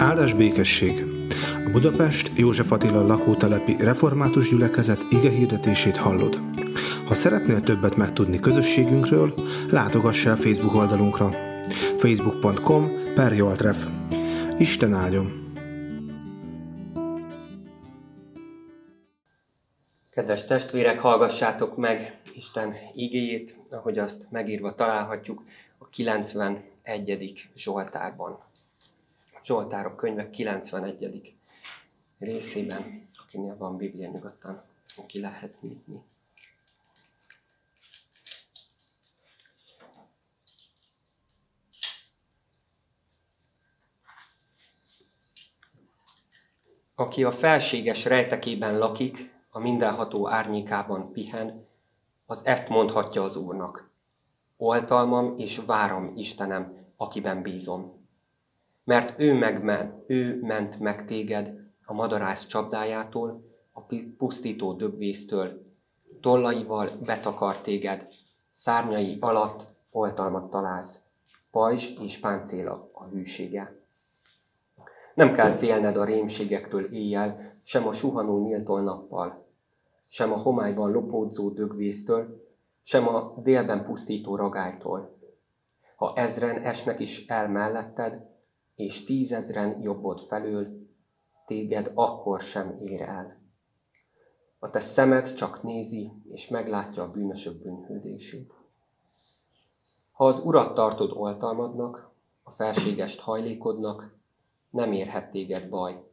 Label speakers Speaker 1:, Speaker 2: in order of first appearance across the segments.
Speaker 1: Áldás békesség! A Budapest József Attila lakótelepi református gyülekezet ige hirdetését hallod. Ha szeretnél többet megtudni közösségünkről, látogass el Facebook oldalunkra facebook.com per Joltref. Isten áldjon!
Speaker 2: Kedves testvérek, hallgassátok meg Isten igéjét, ahogy azt megírva találhatjuk a 91. Zsoltárban. Zsoltárok könyve 91. részében, akinél van Biblia nyugodtan, ki lehet nyitni. Aki a felséges rejtekében lakik, a mindenható árnyékában pihen, az ezt mondhatja az Úrnak. Oltalmam és várom Istenem, akiben bízom mert ő, megment, ő ment meg téged a madarász csapdájától, a pusztító dögvésztől, tollaival betakar téged, szárnyai alatt oltalmat találsz, pajzs és páncéla a hűsége. Nem kell félned a rémségektől éjjel, sem a suhanó nyíltól nappal, sem a homályban lopódzó dögvésztől, sem a délben pusztító ragálytól. Ha ezren esnek is el melletted, és tízezren jobbod felül, téged akkor sem ér el. A te szemed csak nézi, és meglátja a bűnösök bűnhődését. Ha az urat tartod oltalmadnak, a felségest hajlékodnak, nem érhet téged baj.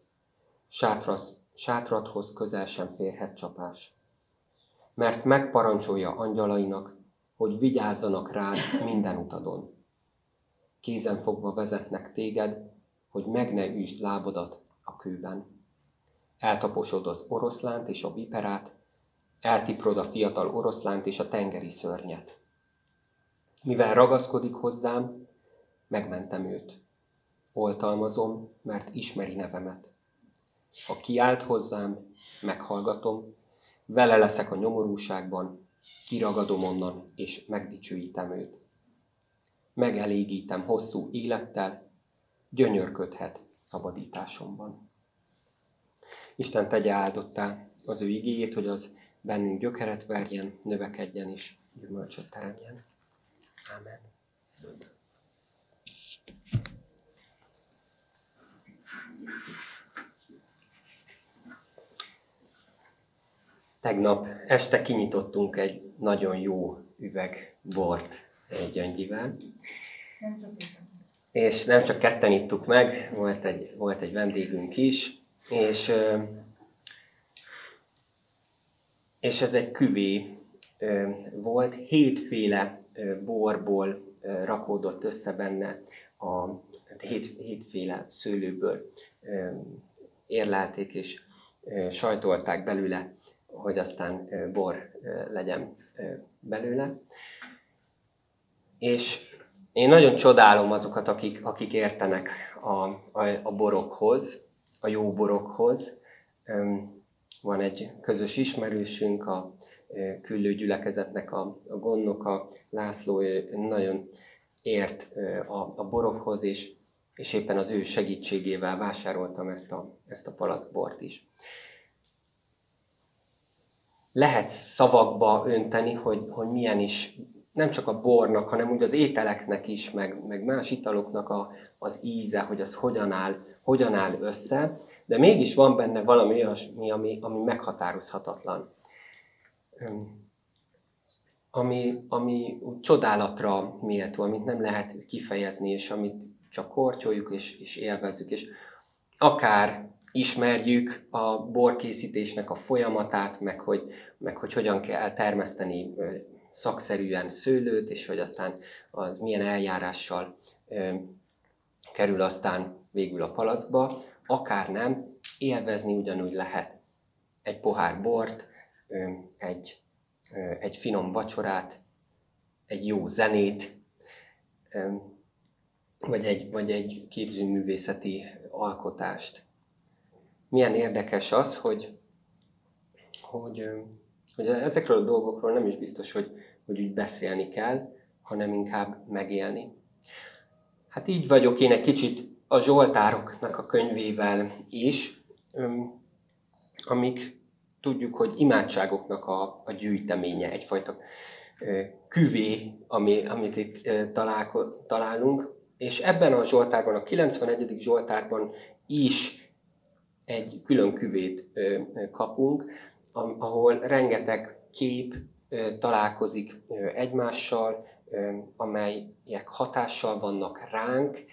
Speaker 2: Sátrasz, sátradhoz közel sem férhet csapás. Mert megparancsolja angyalainak, hogy vigyázzanak rád minden utadon kézen fogva vezetnek téged, hogy meg ne üsd lábodat a kőben. Eltaposod az oroszlánt és a viperát, eltiprod a fiatal oroszlánt és a tengeri szörnyet. Mivel ragaszkodik hozzám, megmentem őt. Oltalmazom, mert ismeri nevemet. Ha kiált hozzám, meghallgatom, vele leszek a nyomorúságban, kiragadom onnan, és megdicsőítem őt megelégítem hosszú élettel, gyönyörködhet szabadításomban. Isten tegye áldottá az ő igéjét, hogy az bennünk gyökeret verjen, növekedjen és gyümölcsöt teremjen. Amen. Tegnap este kinyitottunk egy nagyon jó üveg bort Gyöngyivel. És nem csak ketten ittuk meg, volt egy, volt egy vendégünk is, és, és ez egy küvé volt, hétféle borból rakódott össze benne, a, hét, hétféle szőlőből érlelték és sajtolták belőle, hogy aztán bor legyen belőle. És én nagyon csodálom azokat, akik, akik értenek a, a, a borokhoz, a jó borokhoz. Van egy közös ismerősünk, a küllő gyülekezetnek a, a gondnoka, László, nagyon ért a, a borokhoz, és, és éppen az ő segítségével vásároltam ezt a, ezt a palackbort is. Lehet szavakba önteni, hogy, hogy milyen is nem csak a bornak, hanem úgy az ételeknek is, meg, meg más italoknak a, az íze, hogy az hogyan áll, hogyan áll össze, de mégis van benne valami olyasmi, ami, ami meghatározhatatlan. Ami, ami csodálatra méltó, amit nem lehet kifejezni, és amit csak kortyoljuk és, és élvezzük, és akár ismerjük a borkészítésnek a folyamatát, meg hogy, meg hogy hogyan kell termeszteni szakszerűen szőlőt, és hogy aztán az milyen eljárással ö, kerül aztán végül a palackba, akár nem, élvezni ugyanúgy lehet egy pohár bort, ö, egy, ö, egy finom vacsorát, egy jó zenét, ö, vagy egy, vagy egy képzőművészeti alkotást. Milyen érdekes az, hogy, hogy hogy ezekről a dolgokról nem is biztos, hogy, hogy úgy beszélni kell, hanem inkább megélni. Hát így vagyok én egy kicsit a Zsoltároknak a könyvével is, amik tudjuk, hogy imádságoknak a, a gyűjteménye, egyfajta küvé, ami, amit itt találko, találunk. És ebben a Zsoltárban, a 91. Zsoltárban is egy külön küvét kapunk, ahol rengeteg kép találkozik egymással, amelyek hatással vannak ránk,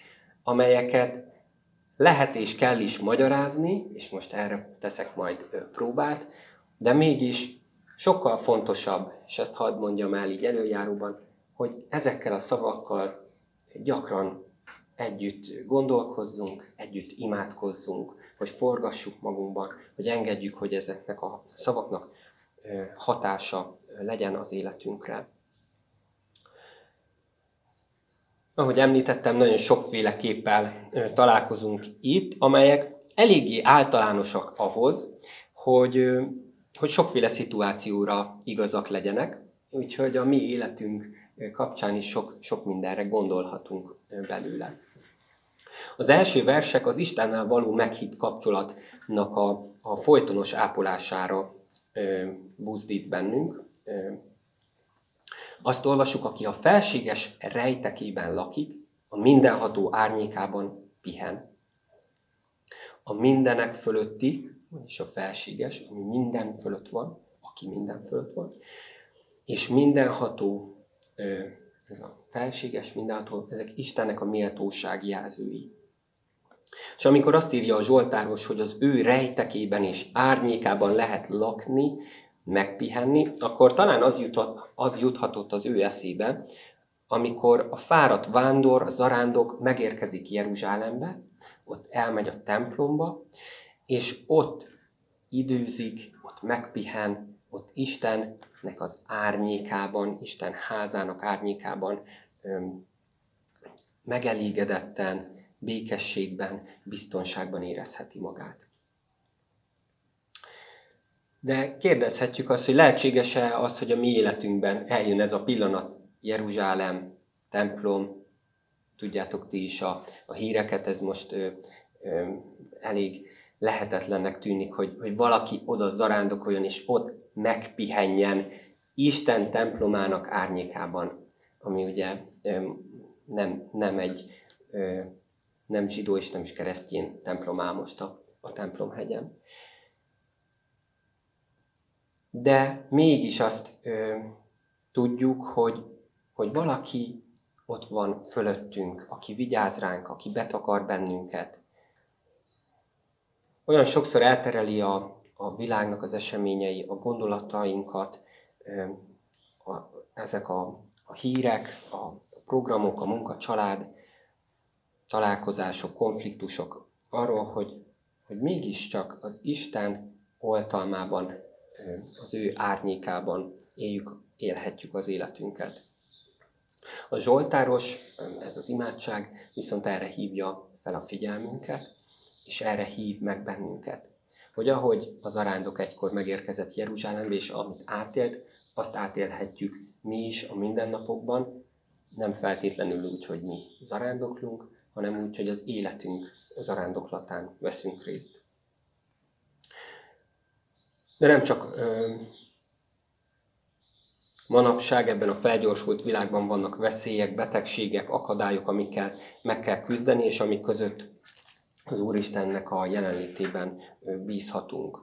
Speaker 2: amelyeket lehet és kell is magyarázni, és most erre teszek majd próbát, de mégis sokkal fontosabb, és ezt hadd mondjam el így előjáróban, hogy ezekkel a szavakkal gyakran együtt gondolkozzunk, együtt imádkozzunk, hogy forgassuk magunkban, hogy engedjük, hogy ezeknek a szavaknak hatása legyen az életünkre. Ahogy említettem, nagyon sokféle képpel találkozunk itt, amelyek eléggé általánosak ahhoz, hogy, hogy sokféle szituációra igazak legyenek, úgyhogy a mi életünk kapcsán is sok, sok mindenre gondolhatunk belőle. Az első versek az Istennel való meghitt kapcsolatnak a, a folytonos ápolására ö, buzdít bennünk. Azt olvasjuk, aki a felséges rejtekében lakik, a mindenható árnyékában pihen. A mindenek fölötti, vagyis a felséges, ami minden fölött van, aki minden fölött van, és mindenható, ez a felséges, mindenható, ezek Istennek a méltóság jelzői. És amikor azt írja a Zsoltáros, hogy az ő rejtekében és árnyékában lehet lakni, megpihenni, akkor talán az, jutott, az juthatott az ő eszébe, amikor a fáradt vándor, a zarándok megérkezik Jeruzsálembe, ott elmegy a templomba, és ott időzik, ott megpihen, ott Istennek az árnyékában, Isten házának árnyékában öm, megelégedetten, békességben, biztonságban érezheti magát. De kérdezhetjük azt, hogy lehetséges-e az, hogy a mi életünkben eljön ez a pillanat, Jeruzsálem, templom, tudjátok ti is a, a híreket, ez most ö, ö, elég lehetetlennek tűnik, hogy, hogy valaki oda zarándokoljon, és ott megpihenjen Isten templomának árnyékában, ami ugye ö, nem, nem egy ö, nem zsidó és nem is keresztény templom áll most a, a templomhegyen. De mégis azt ö, tudjuk, hogy, hogy valaki ott van fölöttünk, aki vigyáz ránk, aki betakar bennünket. Olyan sokszor eltereli a, a világnak az eseményei, a gondolatainkat, ö, a, ezek a, a hírek, a programok, a munka, család, találkozások, konfliktusok arról, hogy, hogy mégiscsak az Isten oltalmában, az ő árnyékában éljük, élhetjük az életünket. A Zsoltáros, ez az imádság viszont erre hívja fel a figyelmünket, és erre hív meg bennünket. Hogy ahogy az arándok egykor megérkezett Jeruzsálembe, és amit átélt, azt átélhetjük mi is a mindennapokban, nem feltétlenül úgy, hogy mi zarándoklunk, hanem úgy, hogy az életünk zarándoklatán veszünk részt. De nem csak ö, manapság ebben a felgyorsult világban vannak veszélyek, betegségek, akadályok, amikkel meg kell küzdeni, és amik között az Úristennek a jelenlétében bízhatunk.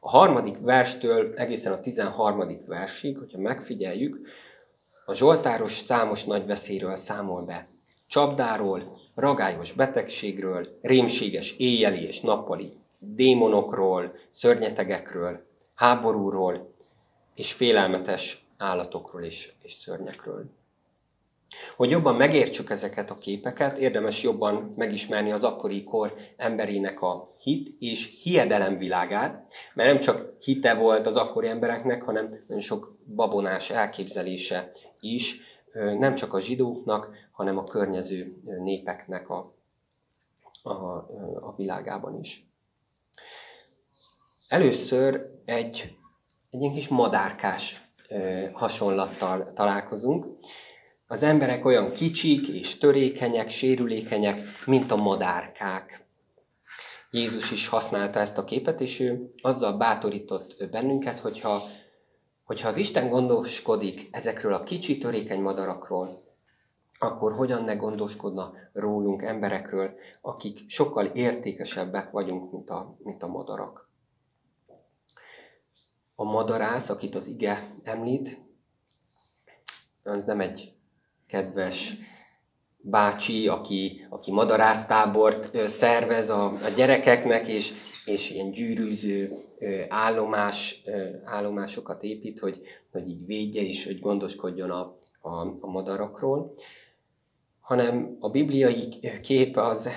Speaker 2: A harmadik verstől egészen a tizenharmadik versig, hogyha megfigyeljük, a Zsoltáros számos nagy veszélyről számol be. Csapdáról, ragályos betegségről, rémséges éjjeli és nappali démonokról, szörnyetegekről, háborúról és félelmetes állatokról és, és szörnyekről. Hogy jobban megértsük ezeket a képeket, érdemes jobban megismerni az akkori kor emberének a hit és hiedelem világát, mert nem csak hite volt az akkori embereknek, hanem nagyon sok babonás elképzelése is, nem csak a zsidóknak, hanem a környező népeknek a, a, a világában is. Először egy, egy ilyen kis madárkás hasonlattal találkozunk. Az emberek olyan kicsik és törékenyek, sérülékenyek, mint a madárkák. Jézus is használta ezt a képet, és ő azzal bátorított bennünket, hogyha, hogyha az Isten gondoskodik ezekről a kicsi, törékeny madarakról, akkor hogyan ne gondoskodna rólunk emberekről, akik sokkal értékesebbek vagyunk, mint a, mint a madarak. A madarász, akit az ige említ, az nem egy kedves bácsi, aki, aki madarásztábort szervez a, a gyerekeknek, és, és ilyen gyűrűző állomás, állomásokat épít, hogy, hogy így védje és hogy gondoskodjon a, a, a madarakról, hanem a bibliai kép az,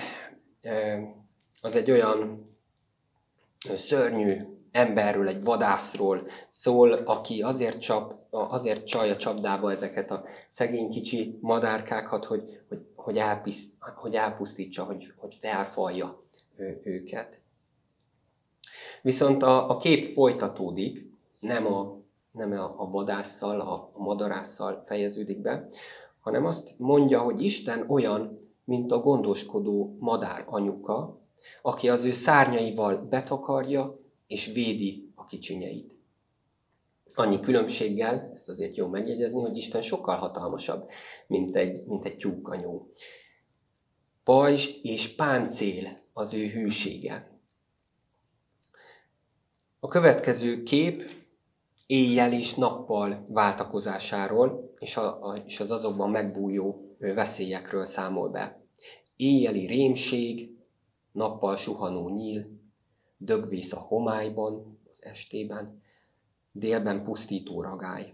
Speaker 2: az egy olyan szörnyű emberről, egy vadászról szól, aki azért, csap, azért csalja csapdába ezeket a szegény kicsi madárkákat, hogy, hogy, hogy, elpisz, hogy elpusztítsa, hogy, hogy felfalja őket. Viszont a, a kép folytatódik, nem a, nem a, vadásszal, a, a madarásszal fejeződik be, hanem azt mondja, hogy Isten olyan, mint a gondoskodó madár anyuka, aki az ő szárnyaival betakarja és védi a kicsinyeit. Annyi különbséggel, ezt azért jó megjegyezni, hogy Isten sokkal hatalmasabb, mint egy, mint egy tyúkanyó. Pajzs és páncél az ő hűsége. A következő kép éjjel és nappal váltakozásáról és, a, a, és az azokban megbújó veszélyekről számol be. Éjjeli rémség, nappal suhanó nyíl, dögvész a homályban, az estében, délben pusztító ragály.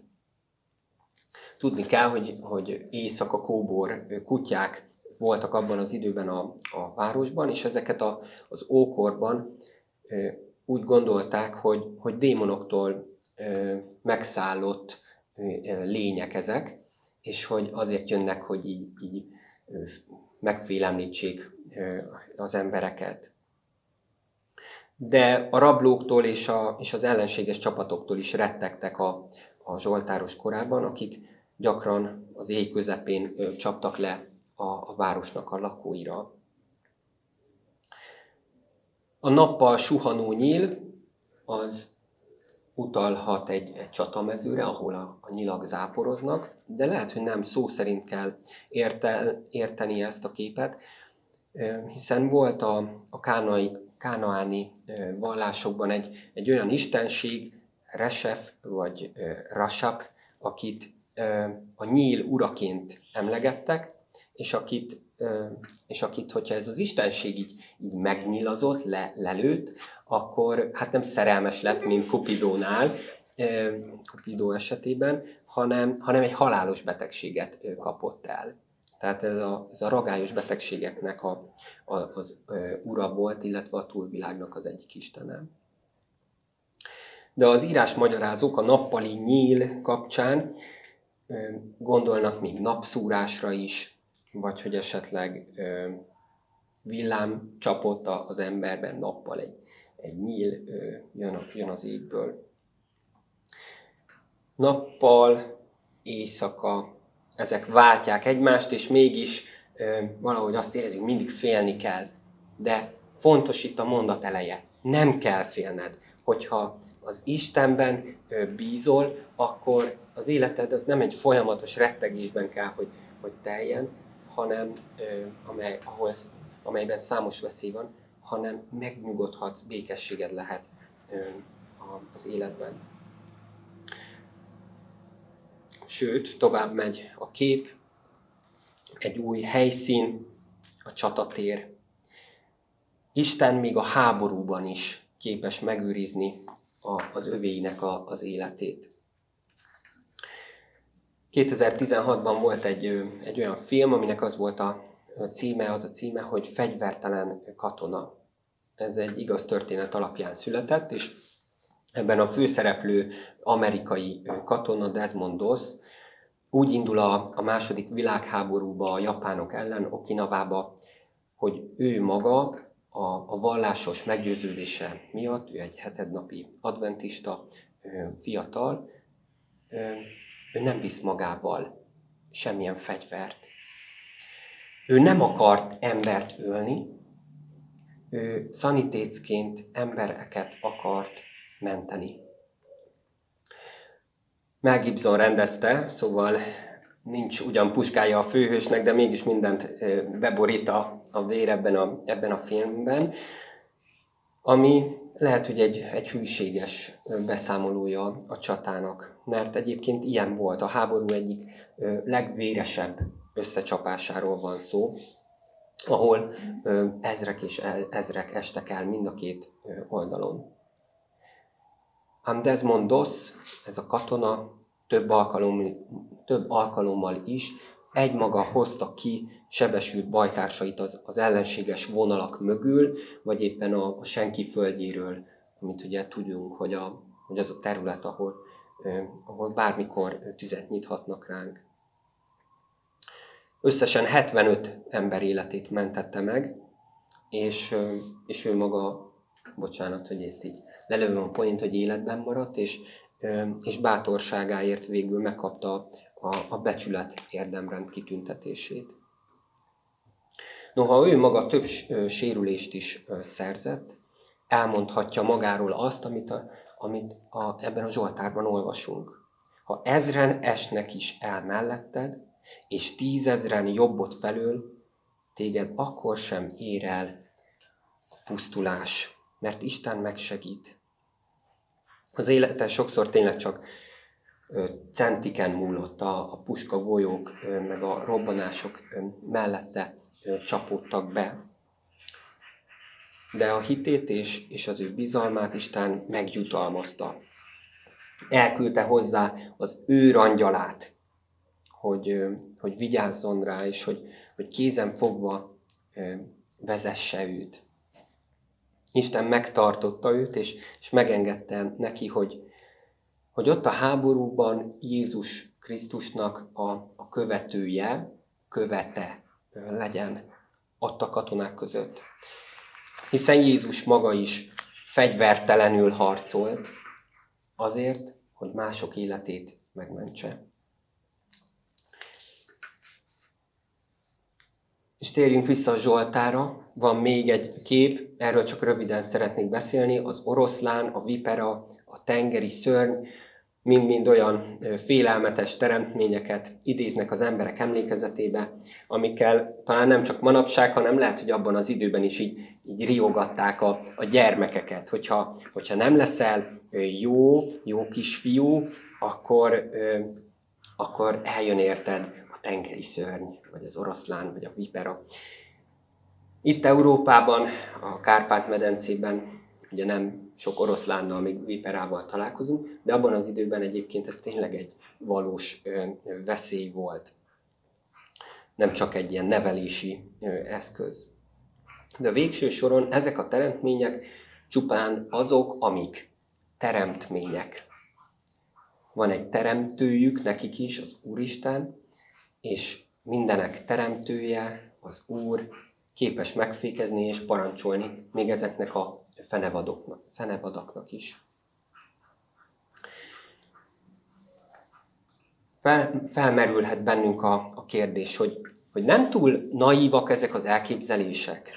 Speaker 2: Tudni kell, hogy, hogy éjszaka kóbor kutyák voltak abban az időben a, a városban, és ezeket a, az ókorban úgy gondolták, hogy, hogy démonoktól megszállott lények ezek, és hogy azért jönnek, hogy így, így megfélemlítsék az embereket. De a rablóktól és, a, és az ellenséges csapatoktól is rettegtek a, a Zsoltáros korában, akik gyakran az éj közepén csaptak le a, a városnak a lakóira. A nappal suhanó nyíl az utalhat egy, egy csatamezőre, ahol a, a nyilak záporoznak, de lehet, hogy nem szó szerint kell érte, érteni ezt a képet, hiszen volt a, a kánai, kánaáni vallásokban egy, egy olyan istenség, Resef vagy Rasap, akit a nyíl uraként emlegettek, és akit, és akit hogyha ez az istenség így, így megnyilazott, le, lelőtt, akkor hát nem szerelmes lett, mint Cupidónál, Cupidó esetében, hanem, hanem egy halálos betegséget kapott el. Tehát ez a, ez a ragályos betegségeknek a, a, az ö, ura volt, illetve a túlvilágnak az egyik istene. De az írás magyarázók a nappali nyíl kapcsán ö, gondolnak még napszúrásra is, vagy hogy esetleg ö, villám csapott az emberben nappal egy, egy nyíl ö, jön, jön az égből. Nappal, éjszaka, ezek váltják egymást, és mégis valahogy azt érezzük, mindig félni kell. De fontos itt a mondat eleje. Nem kell félned. Hogyha az Istenben bízol, akkor az életed az nem egy folyamatos rettegésben kell, hogy, hogy teljen, hanem amely, ahol ez, amelyben számos veszély van, hanem megnyugodhatsz, békességed lehet az életben. Sőt, tovább megy a kép, egy új helyszín, a csatatér. Isten még a háborúban is képes megőrizni a, az övéinek a, az életét. 2016-ban volt egy, egy olyan film, aminek az volt a címe, az a címe, hogy Fegyvertelen katona. Ez egy igaz történet alapján született, és ebben a főszereplő amerikai katona Desmond Doss úgy indul a, a második világháborúba a japánok ellen, Okinavába, hogy ő maga a, a vallásos meggyőződése miatt, ő egy hetednapi adventista fiatal, ő nem visz magával semmilyen fegyvert. Ő nem akart embert ölni, ő szanitécként embereket akart menteni. Mel Gibson rendezte, szóval nincs ugyan puskája a főhősnek, de mégis mindent beborít a, a vér ebben a, ebben a filmben, ami lehet, hogy egy, egy hűséges beszámolója a csatának, mert egyébként ilyen volt. A háború egyik legvéresebb összecsapásáról van szó, ahol ezrek és ezrek estek el mind a két oldalon. Ám Desmond Doss, ez a katona, több, alkalom, több alkalommal is egymaga hozta ki sebesült bajtársait az, az ellenséges vonalak mögül, vagy éppen a, a senki földjéről, amit ugye tudjunk, hogy, a, hogy az a terület, ahol, eh, ahol bármikor tüzet nyithatnak ránk. Összesen 75 ember életét mentette meg, és, és ő maga, bocsánat, hogy ezt így lelövöm a point, hogy életben maradt, és, és bátorságáért végül megkapta a, a becsület érdemrend kitüntetését. Noha ő maga több sérülést is szerzett, elmondhatja magáról azt, amit, a, amit a, ebben a Zsoltárban olvasunk. Ha ezren esnek is el melletted, és tízezren jobbot felől, téged akkor sem ér el a pusztulás, mert Isten megsegít. Az élete sokszor tényleg csak centiken múlott a, a puska golyók, meg a robbanások mellette csapódtak be. De a hitét és, és az ő bizalmát Isten megjutalmazta. Elküldte hozzá az ő angyalát, hogy, hogy vigyázzon rá, és hogy, hogy kézen fogva vezesse őt. Isten megtartotta őt, és, és megengedte neki, hogy, hogy ott a háborúban Jézus Krisztusnak a, a követője, követe legyen ott a katonák között. Hiszen Jézus maga is fegyvertelenül harcolt azért, hogy mások életét megmentse. És térjünk vissza a Zsoltára. Van még egy kép, erről csak röviden szeretnék beszélni. Az oroszlán, a vipera, a tengeri szörny, mind-mind olyan félelmetes teremtményeket idéznek az emberek emlékezetébe, amikkel talán nem csak manapság, hanem lehet, hogy abban az időben is így, így riogatták a, a gyermekeket, hogyha, hogyha nem leszel jó, jó kisfiú, akkor, akkor eljön érted a tengeri szörny, vagy az oroszlán, vagy a vipera. Itt Európában, a Kárpát-medencében ugye nem sok oroszlánnal, még viperával találkozunk, de abban az időben egyébként ez tényleg egy valós veszély volt. Nem csak egy ilyen nevelési eszköz. De végső soron ezek a teremtmények csupán azok, amik teremtmények. Van egy teremtőjük, nekik is, az Úristen, és mindenek teremtője, az Úr képes megfékezni és parancsolni még ezeknek a fenevadoknak, fenevadaknak is. Fel, felmerülhet bennünk a, a kérdés, hogy, hogy nem túl naívak ezek az elképzelések.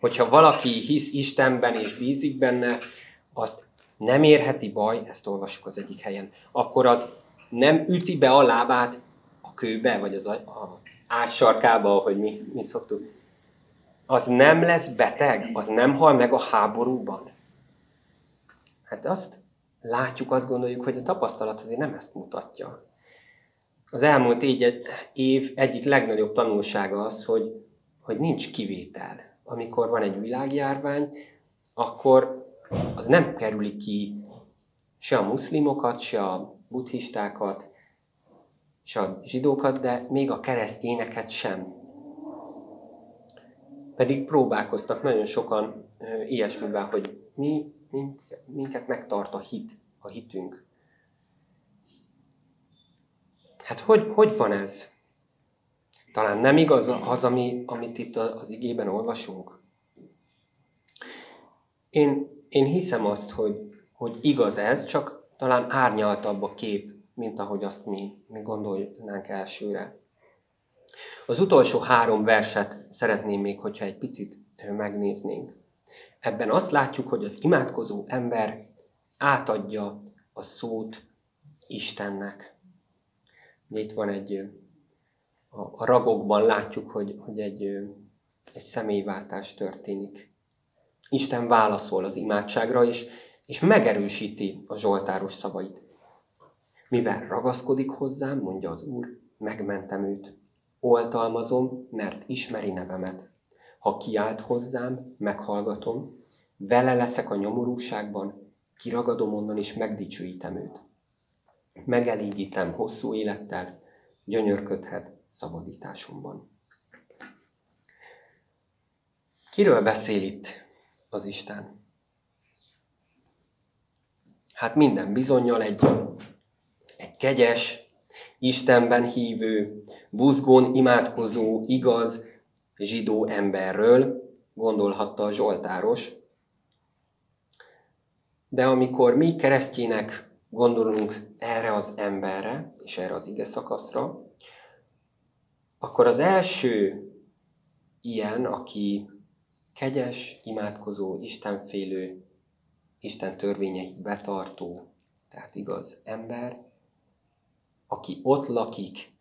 Speaker 2: Hogyha valaki hisz Istenben és bízik benne, azt nem érheti baj, ezt olvassuk az egyik helyen, akkor az nem üti be a lábát kőbe, vagy az a, a átsarkába, ahogy mi, mi szoktuk az nem lesz beteg, az nem hal meg a háborúban. Hát azt látjuk, azt gondoljuk, hogy a tapasztalat azért nem ezt mutatja. Az elmúlt egy év egyik legnagyobb tanulsága az, hogy, hogy nincs kivétel. Amikor van egy világjárvány, akkor az nem kerüli ki se a muszlimokat, se a buddhistákat, se a zsidókat, de még a keresztényeket sem pedig próbálkoztak nagyon sokan ilyesmivel, hogy mi, minket megtart a hit, a hitünk. Hát hogy, hogy van ez? Talán nem igaz az, ami, amit itt az igében olvasunk? Én, én hiszem azt, hogy, hogy igaz ez, csak talán árnyaltabb a kép, mint ahogy azt mi, mi gondolnánk elsőre. Az utolsó három verset szeretném még, hogyha egy picit megnéznénk. Ebben azt látjuk, hogy az imádkozó ember átadja a szót Istennek. Itt van egy, a ragokban látjuk, hogy, hogy egy, egy személyváltás történik. Isten válaszol az imádságra, és, és megerősíti a zsoltáros szavait. Mivel ragaszkodik hozzám, mondja az Úr, megmentem őt. Oltalmazom, mert ismeri nevemet. Ha kiált hozzám, meghallgatom, vele leszek a nyomorúságban, kiragadom onnan és megdicsőítem őt. Megelégítem hosszú élettel, gyönyörködhet szabadításomban. Kiről beszél itt az Isten? Hát minden bizonyal egy, egy kegyes, Istenben hívő, buzgón imádkozó, igaz, zsidó emberről, gondolhatta a Zsoltáros. De amikor mi keresztjének gondolunk erre az emberre, és erre az ige szakaszra, akkor az első ilyen, aki kegyes, imádkozó, istenfélő, Isten törvényeit betartó, tehát igaz ember, aki ott lakik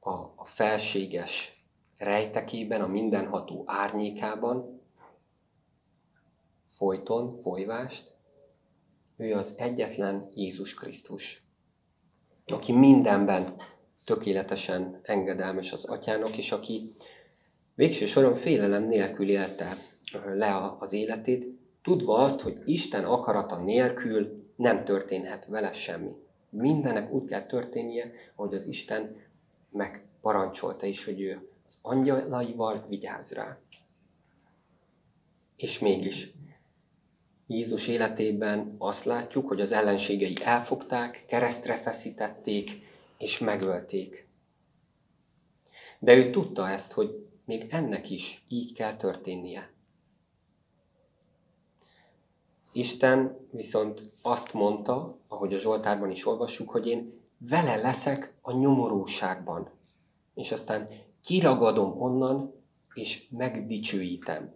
Speaker 2: a, a felséges rejtekében, a mindenható árnyékában, folyton, folyvást, ő az egyetlen Jézus Krisztus, aki mindenben tökéletesen engedelmes az atyának, és aki végső soron félelem nélkül élte le az életét, tudva azt, hogy Isten akarata nélkül nem történhet vele semmi. Mindenek úgy kell történnie, ahogy az Isten megparancsolta is, hogy ő az angyalaival vigyáz rá. És mégis Jézus életében azt látjuk, hogy az ellenségei elfogták, keresztre feszítették és megölték. De ő tudta ezt, hogy még ennek is így kell történnie. Isten viszont azt mondta, ahogy a Zsoltárban is olvassuk, hogy én vele leszek a nyomorúságban. És aztán kiragadom onnan, és megdicsőítem.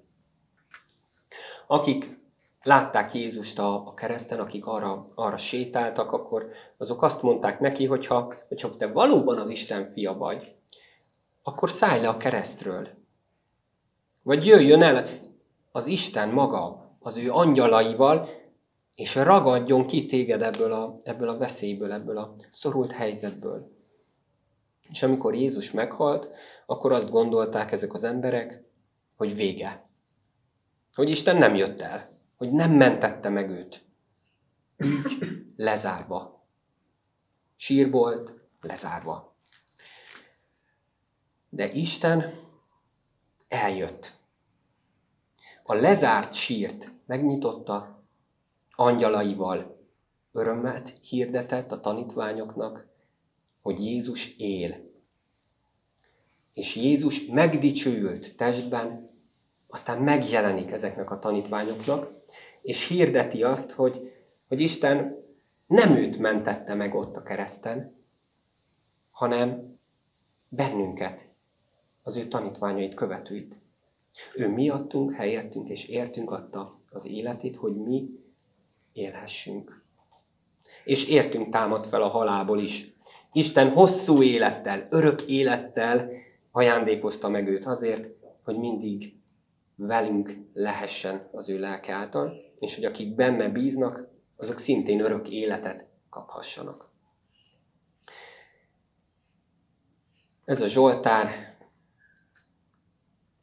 Speaker 2: Akik látták Jézust a, a kereszten, akik arra, arra sétáltak, akkor azok azt mondták neki, hogy ha, hogyha te valóban az Isten fia vagy, akkor szállj le a keresztről. Vagy jöjjön el az Isten maga, az ő angyalaival, és ragadjon ki téged ebből a, ebből a veszélyből, ebből a szorult helyzetből. És amikor Jézus meghalt, akkor azt gondolták ezek az emberek, hogy vége. Hogy Isten nem jött el hogy nem mentette meg őt. Ügy lezárva. Sírbolt lezárva. De Isten eljött. A lezárt sírt megnyitotta, angyalaival örömet hirdetett a tanítványoknak, hogy Jézus él. És Jézus megdicsőült testben, aztán megjelenik ezeknek a tanítványoknak, és hirdeti azt, hogy, hogy Isten nem őt mentette meg ott a kereszten, hanem bennünket, az ő tanítványait, követőit. Ő miattunk, helyettünk és értünk adta az életét, hogy mi élhessünk. És értünk támad fel a halálból is. Isten hosszú élettel, örök élettel ajándékozta meg őt azért, hogy mindig velünk lehessen az ő lelke által, és hogy akik benne bíznak, azok szintén örök életet kaphassanak. Ez a Zsoltár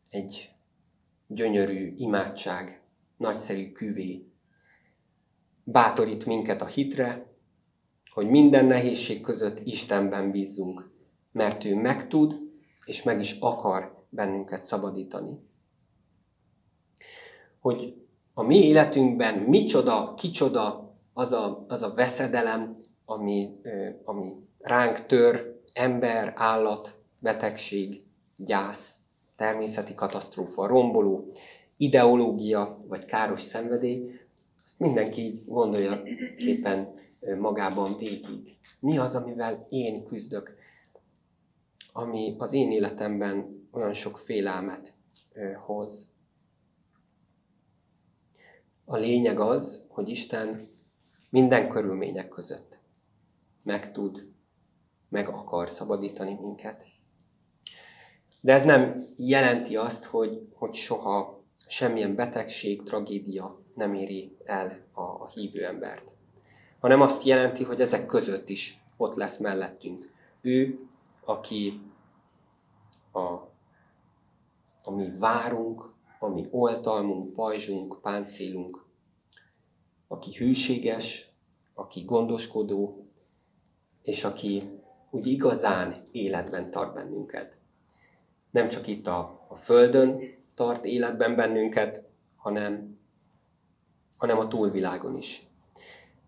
Speaker 2: egy gyönyörű imádság, nagyszerű küvé. Bátorít minket a hitre, hogy minden nehézség között Istenben bízzunk, mert ő megtud és meg is akar bennünket szabadítani. Hogy a mi életünkben micsoda, kicsoda az a, az a veszedelem, ami, ami ránk tör, ember, állat, betegség, gyász, természeti katasztrófa, romboló, ideológia vagy káros szenvedély, azt mindenki így gondolja szépen magában végig. Mi az, amivel én küzdök, ami az én életemben olyan sok félelmet hoz. A lényeg az, hogy Isten minden körülmények között meg tud, meg akar szabadítani minket. De ez nem jelenti azt, hogy, hogy soha semmilyen betegség, tragédia nem éri el a, a hívő embert. Hanem azt jelenti, hogy ezek között is ott lesz mellettünk. Ő, aki a, ami várunk, ami oltalmunk, pajzsunk, páncélunk, aki hűséges, aki gondoskodó, és aki úgy igazán életben tart bennünket. Nem csak itt a, a Földön tart életben bennünket, hanem, hanem a túlvilágon is.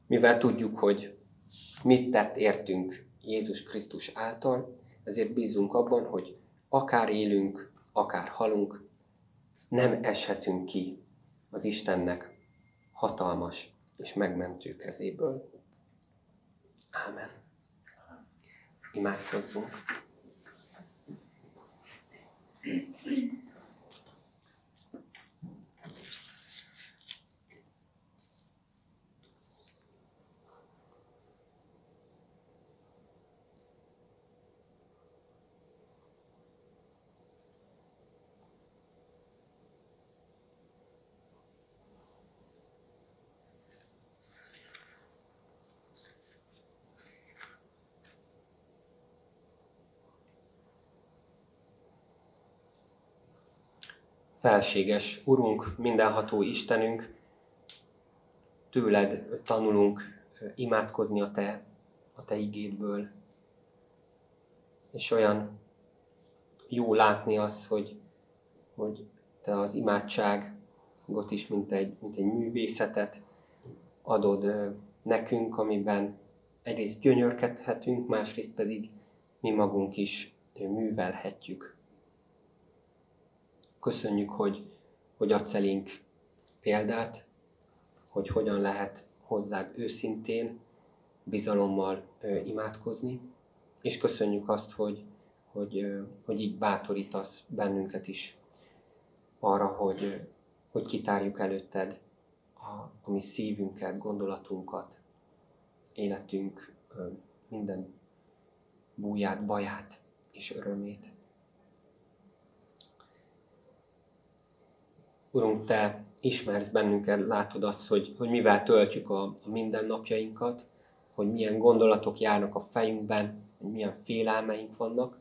Speaker 2: Mivel tudjuk, hogy mit tett értünk Jézus Krisztus által, ezért bízunk abban, hogy akár élünk, akár halunk, nem eshetünk ki az Istennek hatalmas és megmentő kezéből. Ámen. Imádkozzunk. Felséges Urunk, mindenható Istenünk, tőled tanulunk imádkozni a Te, a Te igédből. És olyan jó látni azt, hogy, hogy Te az imádságot is, mint egy, mint egy művészetet adod nekünk, amiben egyrészt gyönyörkedhetünk, másrészt pedig mi magunk is művelhetjük Köszönjük, hogy, hogy adsz elénk példát, hogy hogyan lehet hozzád őszintén, bizalommal ö, imádkozni, és köszönjük azt, hogy, hogy, ö, hogy így bátorítasz bennünket is arra, hogy, ö, hogy kitárjuk előtted a, a mi szívünket, gondolatunkat, életünk ö, minden búját, baját és örömét. Urunk, Te ismersz bennünket, látod azt, hogy, hogy mivel töltjük a, a mindennapjainkat, hogy milyen gondolatok járnak a fejünkben, hogy milyen félelmeink vannak.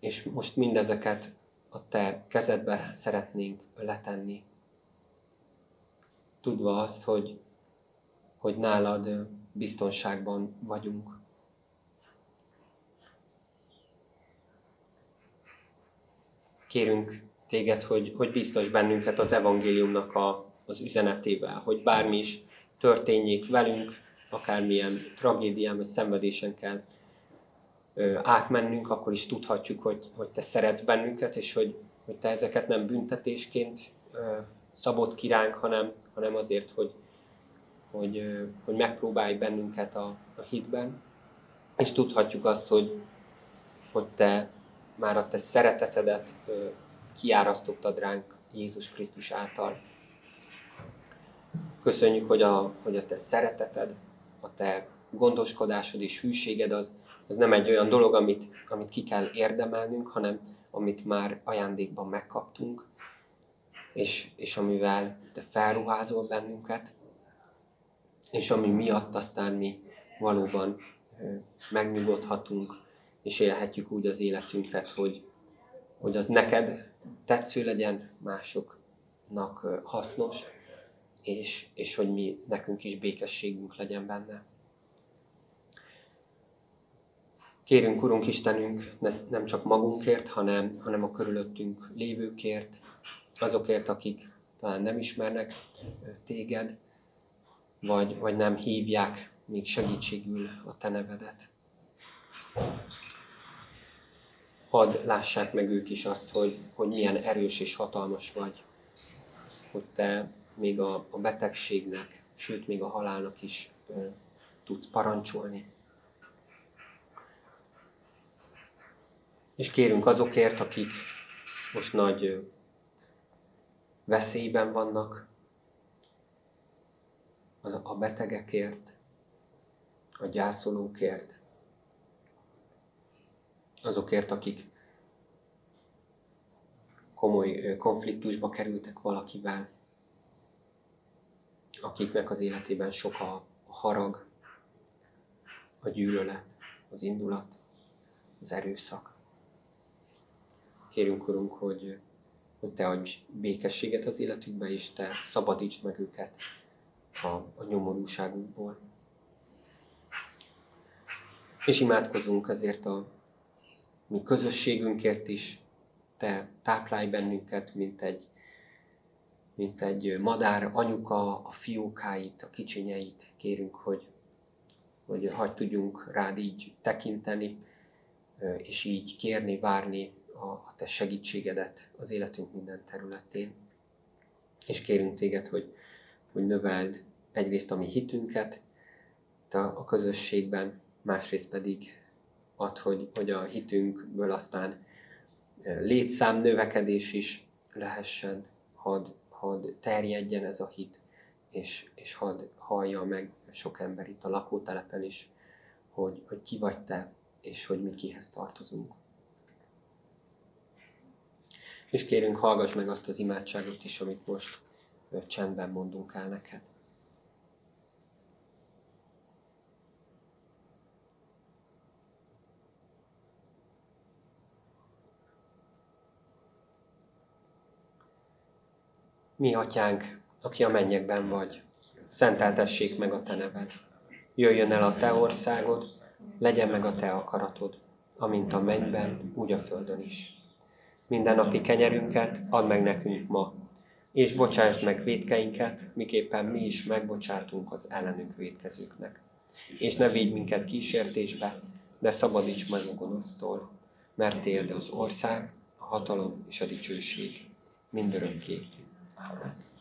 Speaker 2: És most mindezeket a Te kezedbe szeretnénk letenni. Tudva azt, hogy, hogy nálad biztonságban vagyunk. Kérünk téged, hogy, hogy biztos bennünket az evangéliumnak a, az üzenetével, hogy bármi is történjék velünk, akármilyen tragédián vagy szenvedésen kell ö, átmennünk, akkor is tudhatjuk, hogy, hogy te szeretsz bennünket, és hogy, hogy te ezeket nem büntetésként ö, szabott kiránk, hanem, hanem azért, hogy, hogy, ö, hogy megpróbálj bennünket a, a hitben, és tudhatjuk azt, hogy, hogy te már a te szeretetedet kiárasztottad ránk Jézus Krisztus által. Köszönjük, hogy a, hogy a te szereteted, a te gondoskodásod és hűséged az, az nem egy olyan dolog, amit, amit ki kell érdemelnünk, hanem amit már ajándékban megkaptunk, és, és amivel te felruházol bennünket, és ami miatt aztán mi valóban megnyugodhatunk, és élhetjük úgy az életünket, hogy, hogy az neked tetsző legyen, másoknak hasznos, és, és hogy mi nekünk is békességünk legyen benne. Kérünk, Urunk Istenünk, ne, nem csak magunkért, hanem, hanem a körülöttünk lévőkért, azokért, akik talán nem ismernek téged, vagy, vagy nem hívják még segítségül a te nevedet hadd lássák meg ők is azt, hogy, hogy milyen erős és hatalmas vagy. Hogy te még a, a betegségnek, sőt, még a halálnak is ö, tudsz parancsolni. És kérünk azokért, akik most nagy veszélyben vannak, a betegekért, a gyászolókért, azokért, akik komoly konfliktusba kerültek valakivel, akiknek az életében sok a harag, a gyűlölet, az indulat, az erőszak. Kérünk, Urunk, hogy, hogy Te adj békességet az életükbe, és Te szabadítsd meg őket a, a nyomorúságukból. És imádkozunk azért a mi közösségünkért is, Te táplálj bennünket, mint egy, mint egy madár anyuka, a fiókáit, a kicsinyeit. Kérünk, hogy, hogy hagy tudjunk rád így tekinteni, és így kérni, várni a, a Te segítségedet az életünk minden területén. És kérünk Téged, hogy, hogy növeld egyrészt a mi hitünket a, a közösségben, másrészt pedig ad, hogy, hogy a hitünkből aztán létszám növekedés is lehessen, had, had terjedjen ez a hit, és, és hadd hallja meg sok ember itt a lakótelepen is, hogy, hogy ki vagy te, és hogy mi kihez tartozunk. És kérünk, hallgass meg azt az imádságot is, amit most csendben mondunk el neked. Mi atyánk, aki a mennyekben vagy, szenteltessék meg a te neved. Jöjjön el a te országod, legyen meg a te akaratod, amint a mennyben, úgy a földön is. Minden napi kenyerünket add meg nekünk ma, és bocsásd meg védkeinket, miképpen mi is megbocsátunk az ellenünk védkezőknek. És ne védj minket kísértésbe, de szabadíts meg a gonosztól, mert Téld az ország, a hatalom és a dicsőség mindörökké. 好了。